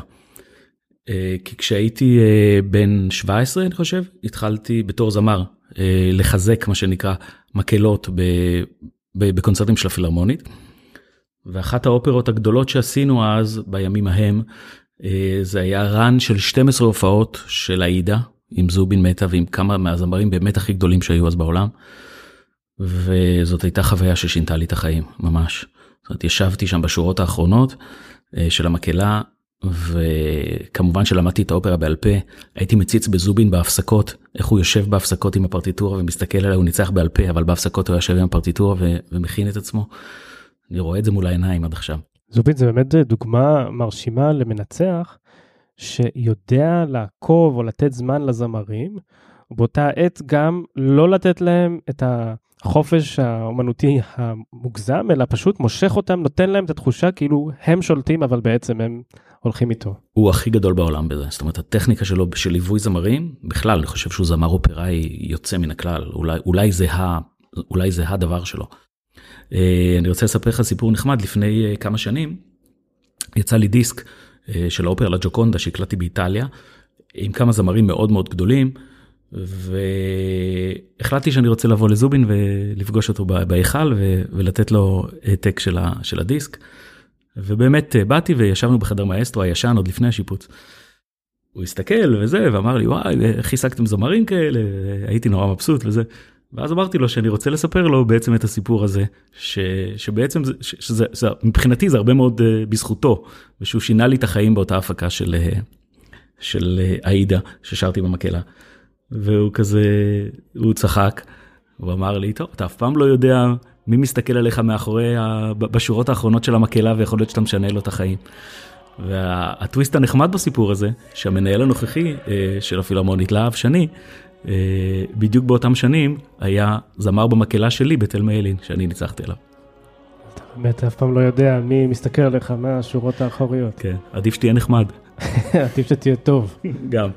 אה, כי כשהייתי אה, בן 17 אני חושב התחלתי בתור זמר אה, לחזק מה שנקרא מקהלות בקונצרטים של הפילהרמונית. ואחת האופרות הגדולות שעשינו אז בימים ההם זה היה רן של 12 הופעות של עאידה עם זובין מטה ועם כמה מהזמרים באמת הכי גדולים שהיו אז בעולם. וזאת הייתה חוויה ששינתה לי את החיים ממש. זאת אומרת, ישבתי שם בשורות האחרונות אה, של המקהלה וכמובן שלמדתי את האופרה בעל פה הייתי מציץ בזובין בהפסקות איך הוא יושב בהפסקות עם הפרטיטורה ומסתכל עליה הוא ניצח בעל פה אבל בהפסקות הוא יושב עם הפרטיטורה ו- ומכין את עצמו. אני רואה את זה מול העיניים עד עכשיו. זובין זה באמת דוגמה מרשימה למנצח שיודע לעקוב או לתת זמן לזמרים, ובאותה עת גם לא לתת להם את החופש האומנותי המוגזם, אלא פשוט מושך אותם, נותן להם את התחושה כאילו הם שולטים, אבל בעצם הם הולכים איתו. הוא הכי גדול בעולם בזה, זאת אומרת הטכניקה שלו של ליווי זמרים, בכלל אני חושב שהוא זמר אופראי יוצא מן הכלל, אולי, אולי, זה, ה, אולי זה הדבר שלו. אה, אני רוצה לספר לך סיפור נחמד, לפני אה, כמה שנים יצא לי דיסק אה, של האופרה לג'וקונדה שהקלטתי באיטליה, עם כמה זמרים מאוד מאוד גדולים, והחלטתי שאני רוצה לבוא לזובין ולפגוש אותו בהיכל ולתת לו העתק של, הדיסק. ובאמת באתי וישבנו בחדר מאסטרו הישן עוד לפני השיפוץ. הוא הסתכל וזה ואמר לי וואי איך השגתם זמרים כאלה הייתי נורא מבסוט וזה. ואז אמרתי לו שאני רוצה לספר לו בעצם את הסיפור הזה, ש, שבעצם זה, ש, שזה, זה, מבחינתי זה הרבה מאוד uh, בזכותו, ושהוא שינה לי את החיים באותה הפקה של, uh, של uh, עאידה ששרתי במקהלה. והוא כזה, הוא צחק, הוא אמר לי, טוב, אתה אף פעם לא יודע מי מסתכל עליך מאחורי, ה, בשורות האחרונות של המקהלה ויכול להיות שאתה משנה לו את החיים. והטוויסט הנחמד בסיפור הזה, שהמנהל הנוכחי uh, של הפילהרמונית להב שני, בדיוק באותם שנים היה זמר במקהלה שלי בתל מיילין שאני ניצחתי עליו. אתה באמת אף פעם לא יודע מי מסתכל עליך מהשורות האחוריות. כן, עדיף שתהיה נחמד. [laughs] עדיף שתהיה טוב. גם.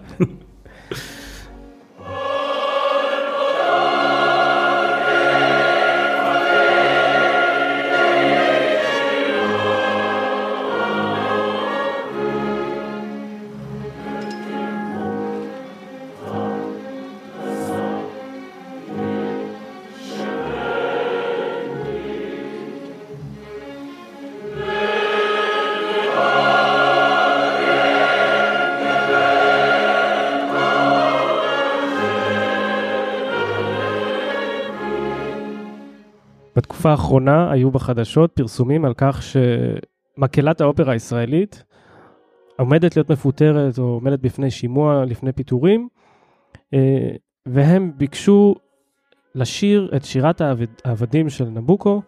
בתקופה האחרונה היו בחדשות פרסומים על כך שמקהלת האופרה הישראלית עומדת להיות מפוטרת או עומדת בפני שימוע לפני פיטורים, אה, והם ביקשו לשיר את שירת העבדים של נבוקו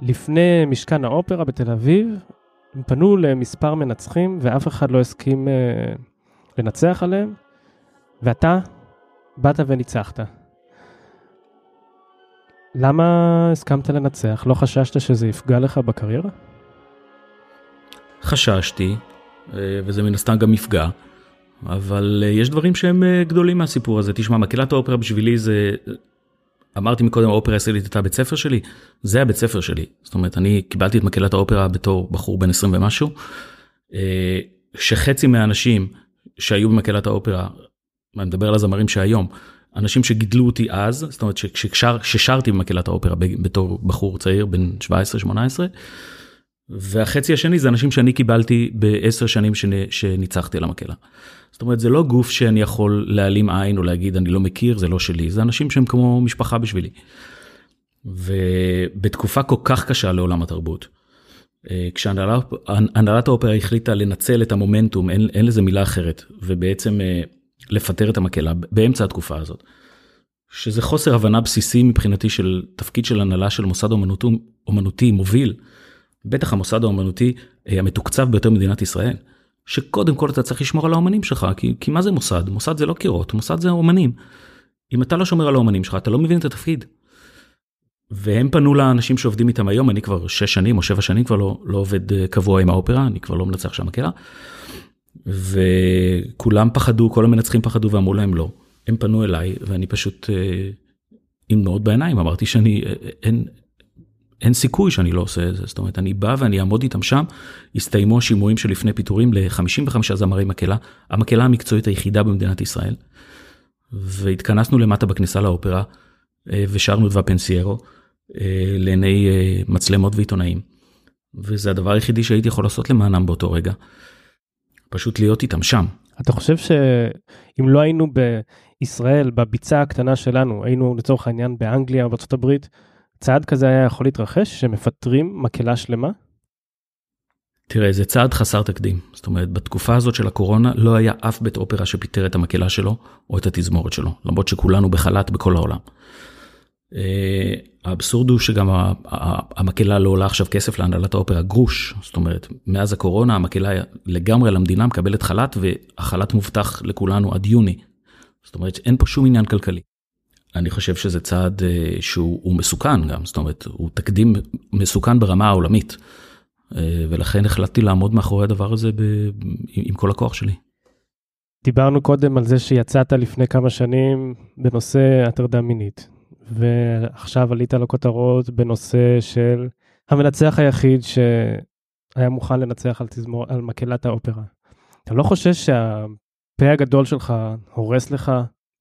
לפני משכן האופרה בתל אביב. הם פנו למספר מנצחים ואף אחד לא הסכים אה, לנצח עליהם, ואתה באת וניצחת. למה הסכמת לנצח? לא חששת שזה יפגע לך בקריירה? חששתי, אה, וזה מן הסתם גם יפגע, אבל אה, יש דברים שהם אה, גדולים מהסיפור הזה. תשמע, מקהלת האופרה בשבילי זה... אמרתי מקודם האופרה הישראלית הייתה בית ספר שלי, זה הבית ספר שלי. זאת אומרת, אני קיבלתי את מקהלת האופרה בתור בחור בן 20 ומשהו, שחצי מהאנשים שהיו במקהלת האופרה, אני מדבר על הזמרים שהיום, אנשים שגידלו אותי אז, זאת אומרת ששרתי במקהלת האופרה בתור בחור צעיר בן 17-18, והחצי השני זה אנשים שאני קיבלתי בעשר שנים שניצחתי על המקהלה. זאת אומרת זה לא גוף שאני יכול להעלים עין או להגיד אני לא מכיר זה לא שלי זה אנשים שהם כמו משפחה בשבילי. ובתקופה כל כך קשה לעולם התרבות. אה, כשהנהלת האופרה החליטה לנצל את המומנטום אין, אין לזה מילה אחרת ובעצם אה, לפטר את המקהלה באמצע התקופה הזאת. שזה חוסר הבנה בסיסי מבחינתי של תפקיד של הנהלה של מוסד אומנותי, אומנותי מוביל. בטח המוסד האומנותי אה, המתוקצב ביותר במדינת ישראל. שקודם כל אתה צריך לשמור על האומנים שלך, כי, כי מה זה מוסד? מוסד זה לא קירות, מוסד זה אומנים. אם אתה לא שומר על האומנים שלך, אתה לא מבין את התפקיד. והם פנו לאנשים שעובדים איתם היום, אני כבר 6 שנים או 7 שנים כבר לא, לא עובד אה, קבוע עם האופרה, אני כבר לא מנצח שם מקהלה. וכולם פחדו, כל המנצחים פחדו ואמרו להם לא. הם פנו אליי ואני פשוט אה, עם דמעות בעיניים אמרתי שאני, אה, אין, אין סיכוי שאני לא עושה את זה, זאת אומרת, אני בא ואני אעמוד איתם שם, הסתיימו השימועים שלפני פיטורים ל-55 זמרי מקהלה, המקהלה המקצועית היחידה במדינת ישראל, והתכנסנו למטה בכניסה לאופרה, אה, ושרנו את ופנסיירו אה, לעיני אה, מצלמות ועיתונאים. וזה הדבר היחידי שהייתי יכול לעשות למענם באותו רגע, פשוט להיות איתם שם. אתה חושב שאם לא היינו בישראל, בביצה הקטנה שלנו, היינו לצורך העניין באנגליה או בארצות הברית, צעד כזה היה יכול להתרחש שמפטרים מקהלה שלמה? תראה, זה צעד חסר תקדים. זאת אומרת, בתקופה הזאת של הקורונה לא היה אף בית אופרה שפיטר את המקהלה שלו או את התזמורת שלו, למרות שכולנו בחל"ת בכל העולם. אה, האבסורד הוא שגם המקהלה לא עולה עכשיו כסף להנהלת האופרה גרוש, זאת אומרת, מאז הקורונה המקהלה לגמרי על המדינה מקבלת חל"ת והחל"ת מובטח לכולנו עד יוני. זאת אומרת, אין פה שום עניין כלכלי. אני חושב שזה צעד אה, שהוא מסוכן גם, זאת אומרת, הוא תקדים מסוכן ברמה העולמית. אה, ולכן החלטתי לעמוד מאחורי הדבר הזה ב, עם כל הכוח שלי. דיברנו קודם על זה שיצאת לפני כמה שנים בנושא הטרדה מינית, ועכשיו עלית לכותרות בנושא של המנצח היחיד שהיה מוכן לנצח על, תזמור, על מקהלת האופרה. אתה לא חושש שהפה הגדול שלך הורס לך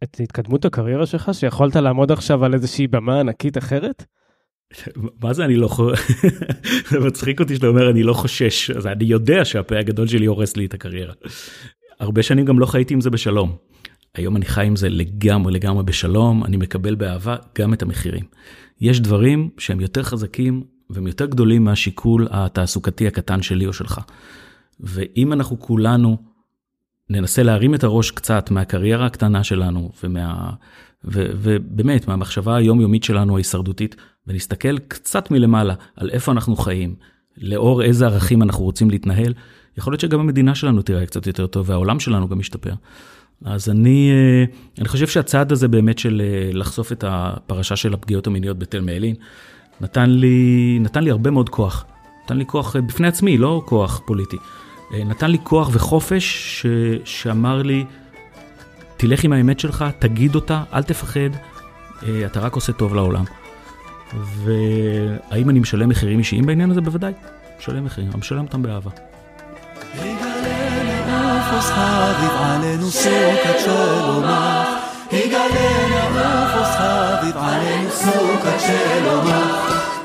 את התקדמות הקריירה שלך, שיכולת לעמוד עכשיו על איזושהי במה ענקית אחרת? מה זה אני לא חושש? [laughs] זה מצחיק אותי שאתה אומר אני לא חושש, אז אני יודע שהפה הגדול שלי הורס לי את הקריירה. הרבה שנים גם לא חייתי עם זה בשלום. היום אני חי עם זה לגמרי לגמרי בשלום, אני מקבל באהבה גם את המחירים. יש דברים שהם יותר חזקים והם יותר גדולים מהשיקול התעסוקתי הקטן שלי או שלך. ואם אנחנו כולנו ננסה להרים את הראש קצת מהקריירה הקטנה שלנו ומה... ו, ובאמת מהמחשבה היומיומית שלנו ההישרדותית ונסתכל קצת מלמעלה על איפה אנחנו חיים, לאור איזה ערכים אנחנו רוצים להתנהל, יכול להיות שגם המדינה שלנו תראה קצת יותר טוב והעולם שלנו גם ישתפר. אז אני, אה, אני חושב שהצעד הזה באמת של אה, לחשוף את הפרשה של הפגיעות המיניות בתל מעלין, נתן לי, נתן לי הרבה מאוד כוח. נתן לי כוח אה, בפני עצמי, לא כוח פוליטי. נתן לי כוח וחופש ש... שאמר לי, תלך עם האמת שלך, תגיד אותה, אל תפחד, אתה רק עושה טוב לעולם. והאם אני משלם מחירים אישיים בעניין הזה? בוודאי, משלם מחירים, אני משלם אותם באהבה.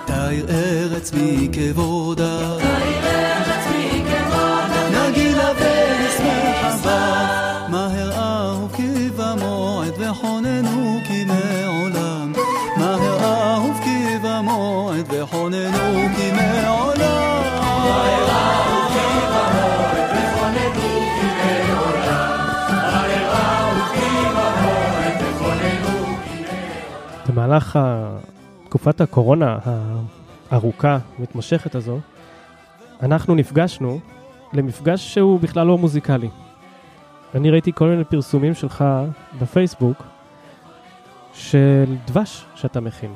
תאיר ארץ מכבודה במהלך תקופת הקורונה הארוכה, מתמשכת הזו, אנחנו נפגשנו למפגש שהוא בכלל לא מוזיקלי. אני ראיתי כל מיני פרסומים שלך בפייסבוק של דבש שאתה מכין.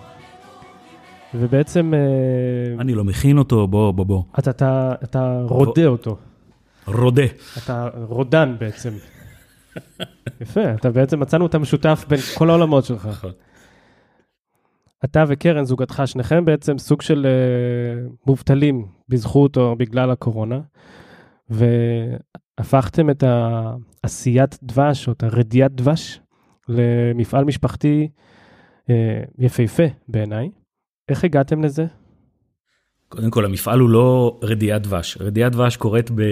ובעצם... אה, אני לא מכין אותו, בוא, בוא, בוא. אתה, אתה, אתה רודה אותו. רודה. אתה רודן בעצם. [laughs] יפה, אתה בעצם מצאנו את המשותף בין כל העולמות שלך. נכון. אתה וקרן, זוגתך, שניכם בעצם סוג של uh, מובטלים בזכות או בגלל הקורונה, והפכתם את העשיית דבש או את הרדיית דבש למפעל משפחתי uh, יפהפה בעיניי. איך הגעתם לזה? קודם כל, המפעל הוא לא רדיית דבש. רדיית דבש קורית ב...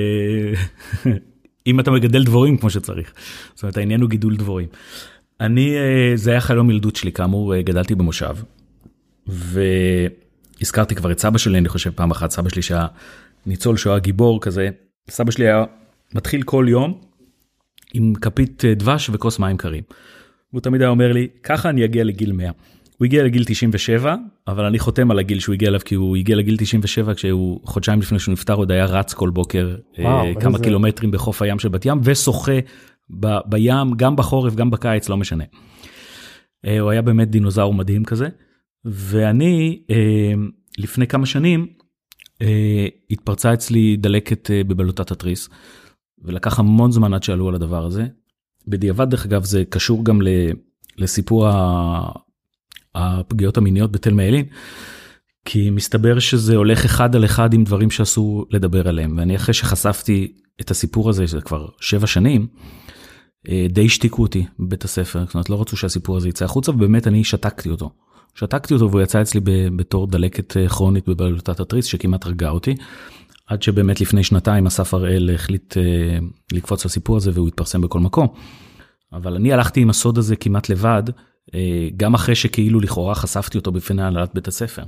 [laughs] אם אתה מגדל דבורים כמו שצריך. זאת אומרת, העניין הוא גידול דבורים. אני, אה, זה היה חלום ילדות שלי, כאמור, אה, גדלתי במושב. והזכרתי כבר את סבא שלי, אני חושב פעם אחת, סבא שלי שהיה ניצול שואה גיבור כזה. סבא שלי היה מתחיל כל יום עם כפית אה, דבש וכוס מים קרים. הוא תמיד היה אומר לי, ככה אני אגיע לגיל 100. הוא הגיע לגיל 97, אבל אני חותם על הגיל שהוא הגיע אליו, כי הוא הגיע לגיל 97 כשהוא חודשיים לפני שהוא נפטר, עוד היה רץ כל בוקר וואו, אה, כמה איזה... קילומטרים בחוף הים של בת ים, ושוחה ב, בים, גם בחורף, גם בקיץ, לא משנה. אה, הוא היה באמת דינוזאור מדהים כזה, ואני, אה, לפני כמה שנים, אה, התפרצה אצלי דלקת אה, בבלוטת התריס, ולקח המון זמן עד שעלו על הדבר הזה. בדיעבד, דרך אגב, זה קשור גם לסיפור הפגיעות המיניות בתל מאלין, כי מסתבר שזה הולך אחד על אחד עם דברים שאסור לדבר עליהם, ואני אחרי שחשפתי את הסיפור הזה, שזה כבר שבע שנים, די השתיקו אותי בבית הספר, זאת אומרת לא רצו שהסיפור הזה יצא החוצה, ובאמת אני שתקתי אותו. שתקתי אותו והוא יצא אצלי בתור דלקת אה, כרונית בבלוטת התריס שכמעט הרגה אותי. עד שבאמת לפני שנתיים אסף הראל החליט אה, לקפוץ לסיפור הזה והוא התפרסם בכל מקום. אבל אני הלכתי עם הסוד הזה כמעט לבד, אה, גם אחרי שכאילו לכאורה חשפתי אותו בפני הנהלת בית הספר.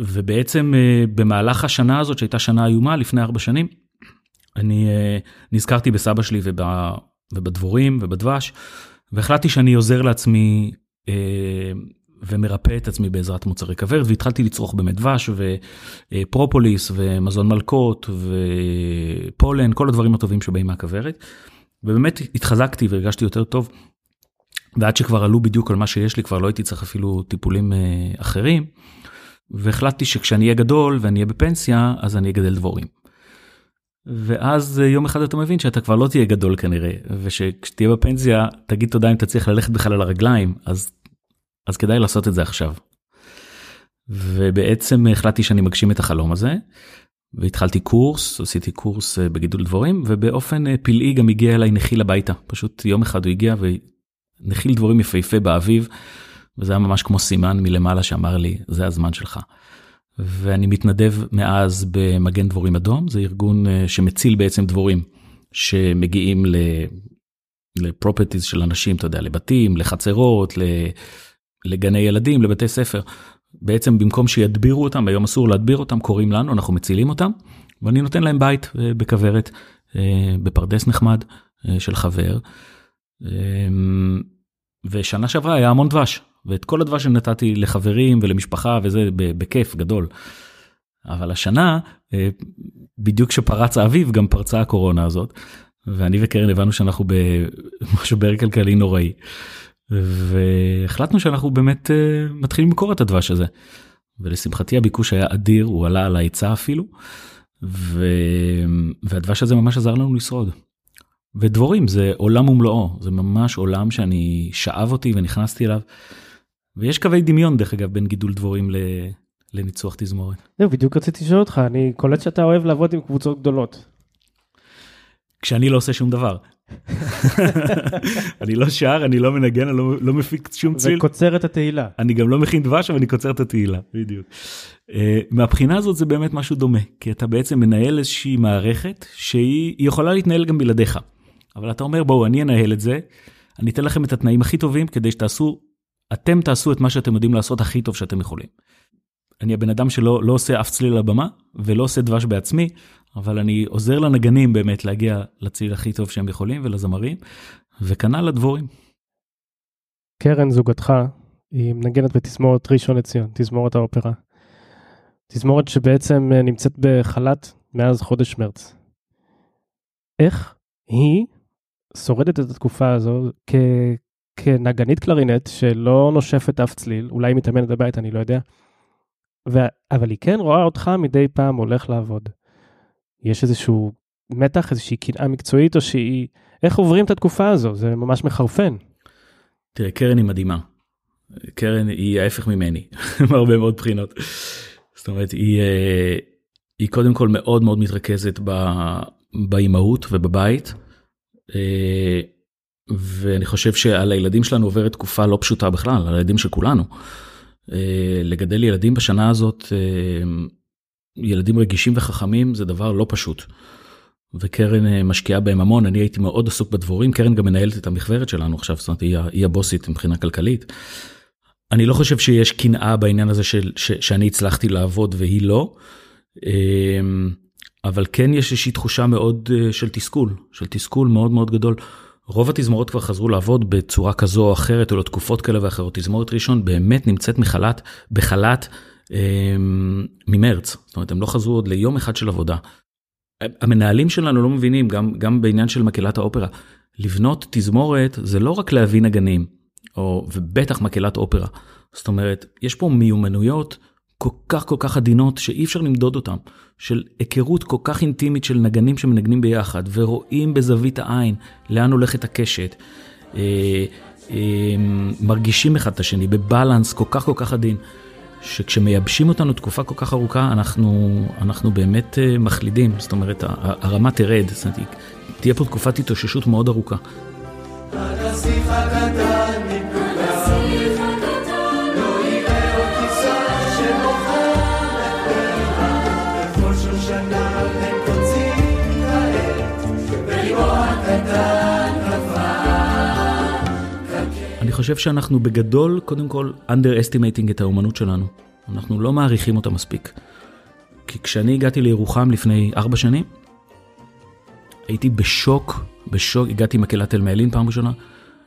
ובעצם במהלך השנה הזאת שהייתה שנה איומה לפני ארבע שנים, אני נזכרתי בסבא שלי וב, ובדבורים ובדבש, והחלטתי שאני עוזר לעצמי ומרפא את עצמי בעזרת מוצרי כוורת, והתחלתי לצרוך באמת דבש ופרופוליס ומזון מלקות ופולן, כל הדברים הטובים שבאים מהכוורת. ובאמת התחזקתי והרגשתי יותר טוב. ועד שכבר עלו בדיוק על מה שיש לי, כבר לא הייתי צריך אפילו טיפולים אה, אחרים. והחלטתי שכשאני אהיה גדול ואני אהיה בפנסיה, אז אני אגדל דבורים. ואז אה, יום אחד אתה מבין שאתה כבר לא תהיה גדול כנראה, ושכשתהיה בפנסיה, תגיד תודה אם צריך ללכת בכלל על הרגליים, אז, אז כדאי לעשות את זה עכשיו. ובעצם החלטתי שאני מגשים את החלום הזה, והתחלתי קורס, עשיתי קורס אה, בגידול דבורים, ובאופן פלאי גם הגיע אליי נחיל הביתה. פשוט יום אחד הוא הגיע נחיל דבורים יפהפה באביב, וזה היה ממש כמו סימן מלמעלה שאמר לי, זה הזמן שלך. ואני מתנדב מאז במגן דבורים אדום, זה ארגון אה, שמציל בעצם דבורים שמגיעים לפרופרטיז של אנשים, אתה יודע, לבתים, לחצרות, לגני ילדים, לבתי ספר. בעצם במקום שידבירו אותם, היום אסור להדביר אותם, קוראים לנו, אנחנו מצילים אותם, ואני נותן להם בית אה, בכוורת, אה, בפרדס נחמד של חבר. אמ, ושנה שעברה היה המון דבש, ואת כל הדבש שנתתי לחברים ולמשפחה וזה בכיף גדול. אבל השנה, אה, בדיוק כשפרץ האביב, גם פרצה הקורונה הזאת, ואני וקרן הבנו שאנחנו במשבר [laughs] כלכלי נוראי. והחלטנו שאנחנו באמת אה, מתחילים למכור את הדבש הזה. ולשמחתי הביקוש היה אדיר, הוא עלה על ההיצע אפילו, ו... והדבש הזה ממש עזר לנו לשרוד. ודבורים זה עולם ומלואו, זה ממש עולם שאני שאב אותי ונכנסתי אליו. ויש קווי דמיון דרך אגב בין גידול דבורים לניצוח תזמורת. זהו, בדיוק רציתי לשאול אותך, אני קולט שאתה אוהב לעבוד עם קבוצות גדולות. כשאני לא עושה שום דבר. [laughs] אני לא שר, אני לא מנגן, אני לא, לא מפיק שום ציל. וקוצר את התהילה. אני גם לא מכין דבש, אבל אני קוצר את התהילה, בדיוק. Uh, מהבחינה הזאת זה באמת משהו דומה, כי אתה בעצם מנהל איזושהי מערכת שהיא יכולה להתנהל גם בלעדיך. אבל אתה אומר בואו אני אנהל את זה, אני אתן לכם את התנאים הכי טובים כדי שתעשו, אתם תעשו את מה שאתם יודעים לעשות הכי טוב שאתם יכולים. אני הבן אדם שלא לא עושה אף צליל על הבמה ולא עושה דבש בעצמי, אבל אני עוזר לנגנים באמת להגיע לצליל הכי טוב שהם יכולים ולזמרים, וכנ"ל לדבורים. קרן זוגתך היא מנגנת בתזמורת ראשון לציון, תזמורת האופרה. תזמורת שבעצם נמצאת בחל"ת מאז חודש מרץ. איך היא שורדת את התקופה הזו כ... כנגנית קלרינט שלא נושפת אף צליל, אולי מתאמנת בבית, אני לא יודע. ו... אבל היא כן רואה אותך מדי פעם הולך לעבוד. יש איזשהו מתח, איזושהי קנאה מקצועית, או שהיא... איך עוברים את התקופה הזו? זה ממש מחרפן. תראה, קרן היא מדהימה. קרן היא ההפך ממני, [laughs] מהרבה מאוד בחינות. זאת אומרת, היא, אה, היא קודם כל מאוד מאוד מתרכזת באימהות ובבית. אה, ואני חושב שעל הילדים שלנו עוברת תקופה לא פשוטה בכלל, על הילדים של כולנו. אה, לגדל ילדים בשנה הזאת, ילדים רגישים וחכמים זה דבר לא פשוט. וקרן משקיעה בהם המון, אני הייתי מאוד עסוק בדבורים, קרן גם מנהלת את המכוורת שלנו עכשיו, זאת אומרת היא, היא הבוסית מבחינה כלכלית. אני לא חושב שיש קנאה בעניין הזה של, ש, שאני הצלחתי לעבוד והיא לא, אמ, אבל כן יש איזושהי תחושה מאוד אה, של תסכול, של תסכול מאוד מאוד גדול. רוב התזמורות כבר חזרו לעבוד בצורה כזו או אחרת או לתקופות כאלה ואחרות. תזמורת ראשון באמת נמצאת מחל"ת, בחל"ת אה, ממרץ, זאת אומרת הם לא חזרו עוד ליום אחד של עבודה. המנהלים שלנו לא מבינים, גם, גם בעניין של מקהלת האופרה, לבנות תזמורת זה לא רק להביא נגנים, או, ובטח מקהלת אופרה. זאת אומרת, יש פה מיומנויות כל כך כל כך עדינות שאי אפשר למדוד אותן, של היכרות כל כך אינטימית של נגנים שמנגנים ביחד, ורואים בזווית העין לאן הולכת הקשת. אה, אה, מרגישים אחד את השני בבלנס כל כך כל כך עדין, שכשמייבשים אותנו תקופה כל כך ארוכה, אנחנו, אנחנו באמת אה, מחלידים, זאת אומרת, הרמה תרד, זאת אומרת, תהיה פה תקופת התאוששות מאוד ארוכה. הנסיך הקטן חושב שאנחנו בגדול, קודם כל, underestimating את האומנות שלנו. אנחנו לא מעריכים אותה מספיק. כי כשאני הגעתי לירוחם לפני ארבע שנים, הייתי בשוק, בשוק, הגעתי עם מקהלת אלמאלין פעם ראשונה,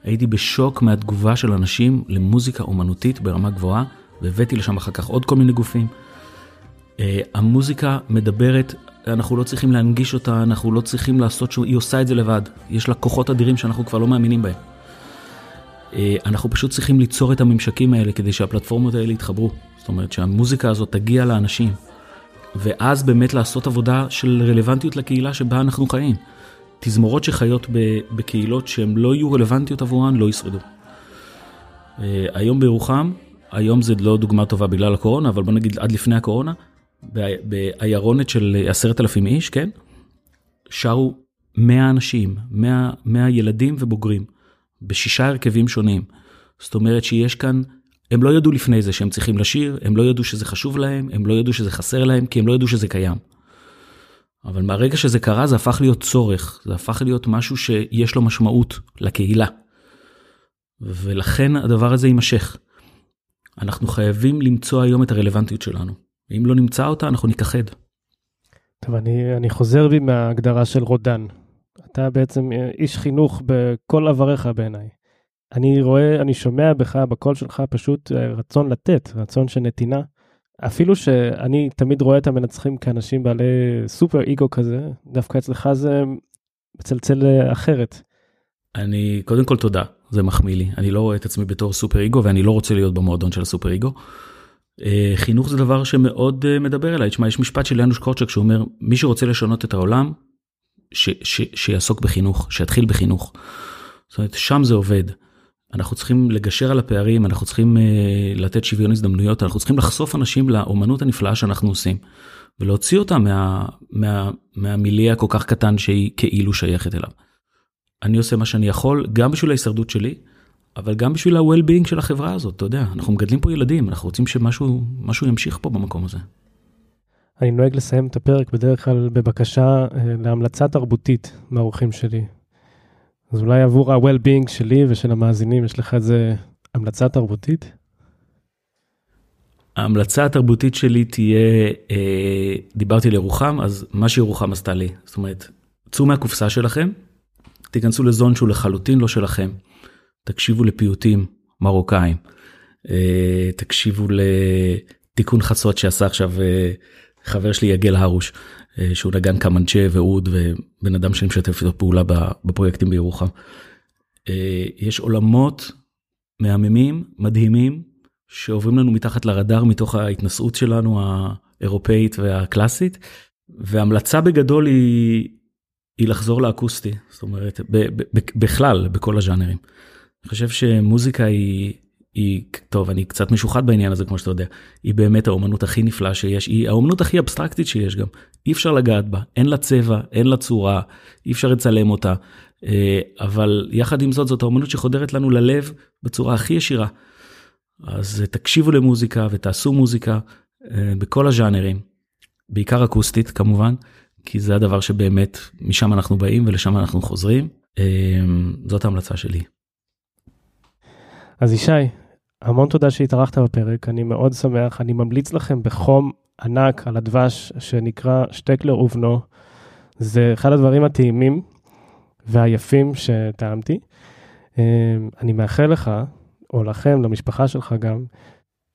הייתי בשוק מהתגובה של אנשים למוזיקה אומנותית ברמה גבוהה, והבאתי לשם אחר כך עוד כל מיני גופים. Uh, המוזיקה מדברת, אנחנו לא צריכים להנגיש אותה, אנחנו לא צריכים לעשות, היא עושה את זה לבד. יש לה כוחות אדירים שאנחנו כבר לא מאמינים בהם. אה, אנחנו פשוט צריכים ליצור את הממשקים האלה כדי שהפלטפורמות האלה יתחברו. זאת אומרת שהמוזיקה הזאת תגיע לאנשים, ואז באמת לעשות עבודה של רלוונטיות לקהילה שבה אנחנו חיים. תזמורות שחיות בקהילות שהן לא יהיו רלוונטיות עבורן לא ישרדו. אה, היום בירוחם, היום זה לא דוגמה טובה בגלל הקורונה, אבל בוא נגיד עד לפני הקורונה, בעיירונת של עשרת אלפים איש, כן? שרו 100 אנשים, 100, 100 ילדים ובוגרים. בשישה הרכבים שונים. זאת אומרת שיש כאן, הם לא ידעו לפני זה שהם צריכים לשיר, הם לא ידעו שזה חשוב להם, הם לא ידעו שזה חסר להם, כי הם לא ידעו שזה קיים. אבל מהרגע שזה קרה זה הפך להיות צורך, זה הפך להיות משהו שיש לו משמעות לקהילה. ולכן הדבר הזה יימשך. אנחנו חייבים למצוא היום את הרלוונטיות שלנו. ואם לא נמצא אותה, אנחנו ניכחד. טוב, אני, אני חוזר בי מההגדרה של רודן. אתה בעצם אה, איש חינוך בכל עבריך בעיניי. אני רואה, אני שומע בך, בקול שלך פשוט אה, רצון לתת, רצון של נתינה. אפילו שאני תמיד רואה את המנצחים כאנשים בעלי סופר אגו כזה, דווקא אצלך זה מצלצל אה, אחרת. אני, קודם כל תודה, זה מחמיא לי. אני לא רואה את עצמי בתור סופר אגו ואני לא רוצה להיות במועדון של הסופר אגו. חינוך זה דבר שמאוד מדבר אליי. תשמע, יש משפט של יאנוש קורצ'ק שאומר, מי שרוצה לשנות את העולם, ש, ש, שיעסוק בחינוך, שיתחיל בחינוך. זאת אומרת, שם זה עובד. אנחנו צריכים לגשר על הפערים, אנחנו צריכים uh, לתת שוויון הזדמנויות, אנחנו צריכים לחשוף אנשים לאומנות הנפלאה שאנחנו עושים, ולהוציא אותה מה, מה, מהמיליה הכל כך קטן שהיא כאילו שייכת אליו. אני עושה מה שאני יכול, גם בשביל ההישרדות שלי, אבל גם בשביל ה-well-being של החברה הזאת, אתה יודע, אנחנו מגדלים פה ילדים, אנחנו רוצים שמשהו ימשיך פה במקום הזה. אני נוהג לסיים את הפרק בדרך כלל בבקשה אה, להמלצה תרבותית מהאורחים שלי. אז אולי עבור ה-well-being שלי ושל המאזינים, יש לך איזה המלצה תרבותית? ההמלצה התרבותית שלי תהיה, אה, דיברתי על ירוחם, אז מה שירוחם עשתה לי, זאת אומרת, צאו מהקופסה שלכם, תיכנסו לזון שהוא לחלוטין לא שלכם, תקשיבו לפיוטים מרוקאים, אה, תקשיבו לתיקון חצות שעשה עכשיו אה, חבר שלי יגל הרוש, אה, שהוא נגן קמנצ'ה ואוד ובן אדם שאני משתף איתו פעולה בפרויקטים בירוחם. אה, יש עולמות מהממים, מדהימים, שעוברים לנו מתחת לרדאר מתוך ההתנשאות שלנו האירופאית והקלאסית, והמלצה בגדול היא, היא לחזור לאקוסטי, זאת אומרת, ב, ב, בכלל, בכל הז'אנרים. אני חושב שמוזיקה היא, היא, טוב, אני קצת משוחד בעניין הזה, כמו שאתה יודע, היא באמת האומנות הכי נפלאה שיש, היא האומנות הכי אבסטרקטית שיש גם. אי אפשר לגעת בה, אין לה צבע, אין לה צורה, אי אפשר לצלם אותה, אה, אבל יחד עם זאת, זאת האומנות שחודרת לנו ללב בצורה הכי ישירה. אז תקשיבו למוזיקה ותעשו מוזיקה אה, בכל הז'אנרים, בעיקר אקוסטית כמובן, כי זה הדבר שבאמת משם אנחנו באים ולשם אנחנו חוזרים. אה, זאת ההמלצה שלי. אז ישי, המון תודה שהתארחת בפרק, אני מאוד שמח, אני ממליץ לכם בחום ענק על הדבש שנקרא שטקלר ובנו. זה אחד הדברים הטעימים והיפים שטעמתי. אני מאחל לך, או לכם, למשפחה שלך גם,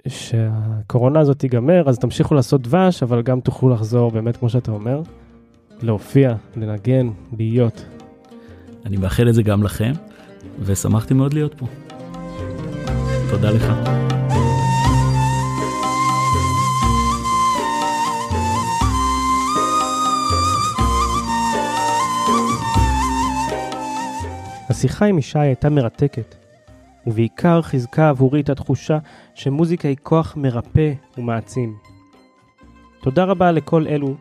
שהקורונה הזאת תיגמר, אז תמשיכו לעשות דבש, אבל גם תוכלו לחזור, באמת, כמו שאתה אומר, להופיע, לנגן, להיות. אני מאחל את זה גם לכם, ושמחתי מאוד להיות פה. תודה לך. השיחה עם ישי הייתה מרתקת, ובעיקר חיזקה עבורי את התחושה שמוזיקה היא כוח מרפא ומעצים. תודה רבה לכל אלו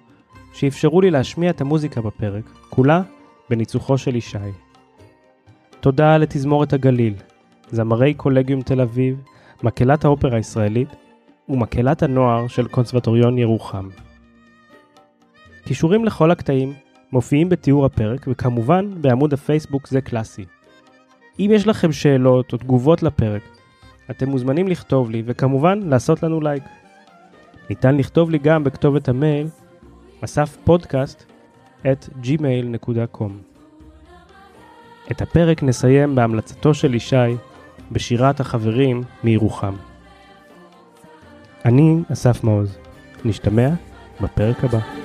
שאפשרו לי להשמיע את המוזיקה בפרק, כולה בניצוחו של ישי. תודה לתזמורת הגליל, זמרי קולגיום תל אביב, מקהלת האופרה הישראלית ומקהלת הנוער של קונסרבטוריון ירוחם. קישורים לכל הקטעים מופיעים בתיאור הפרק וכמובן בעמוד הפייסבוק זה קלאסי. אם יש לכם שאלות או תגובות לפרק, אתם מוזמנים לכתוב לי וכמובן לעשות לנו לייק. ניתן לכתוב לי גם בכתובת המייל אסף פודקאסט את gmail.com. את הפרק נסיים בהמלצתו של ישי בשירת החברים מירוחם. אני אסף מעוז, נשתמע בפרק הבא.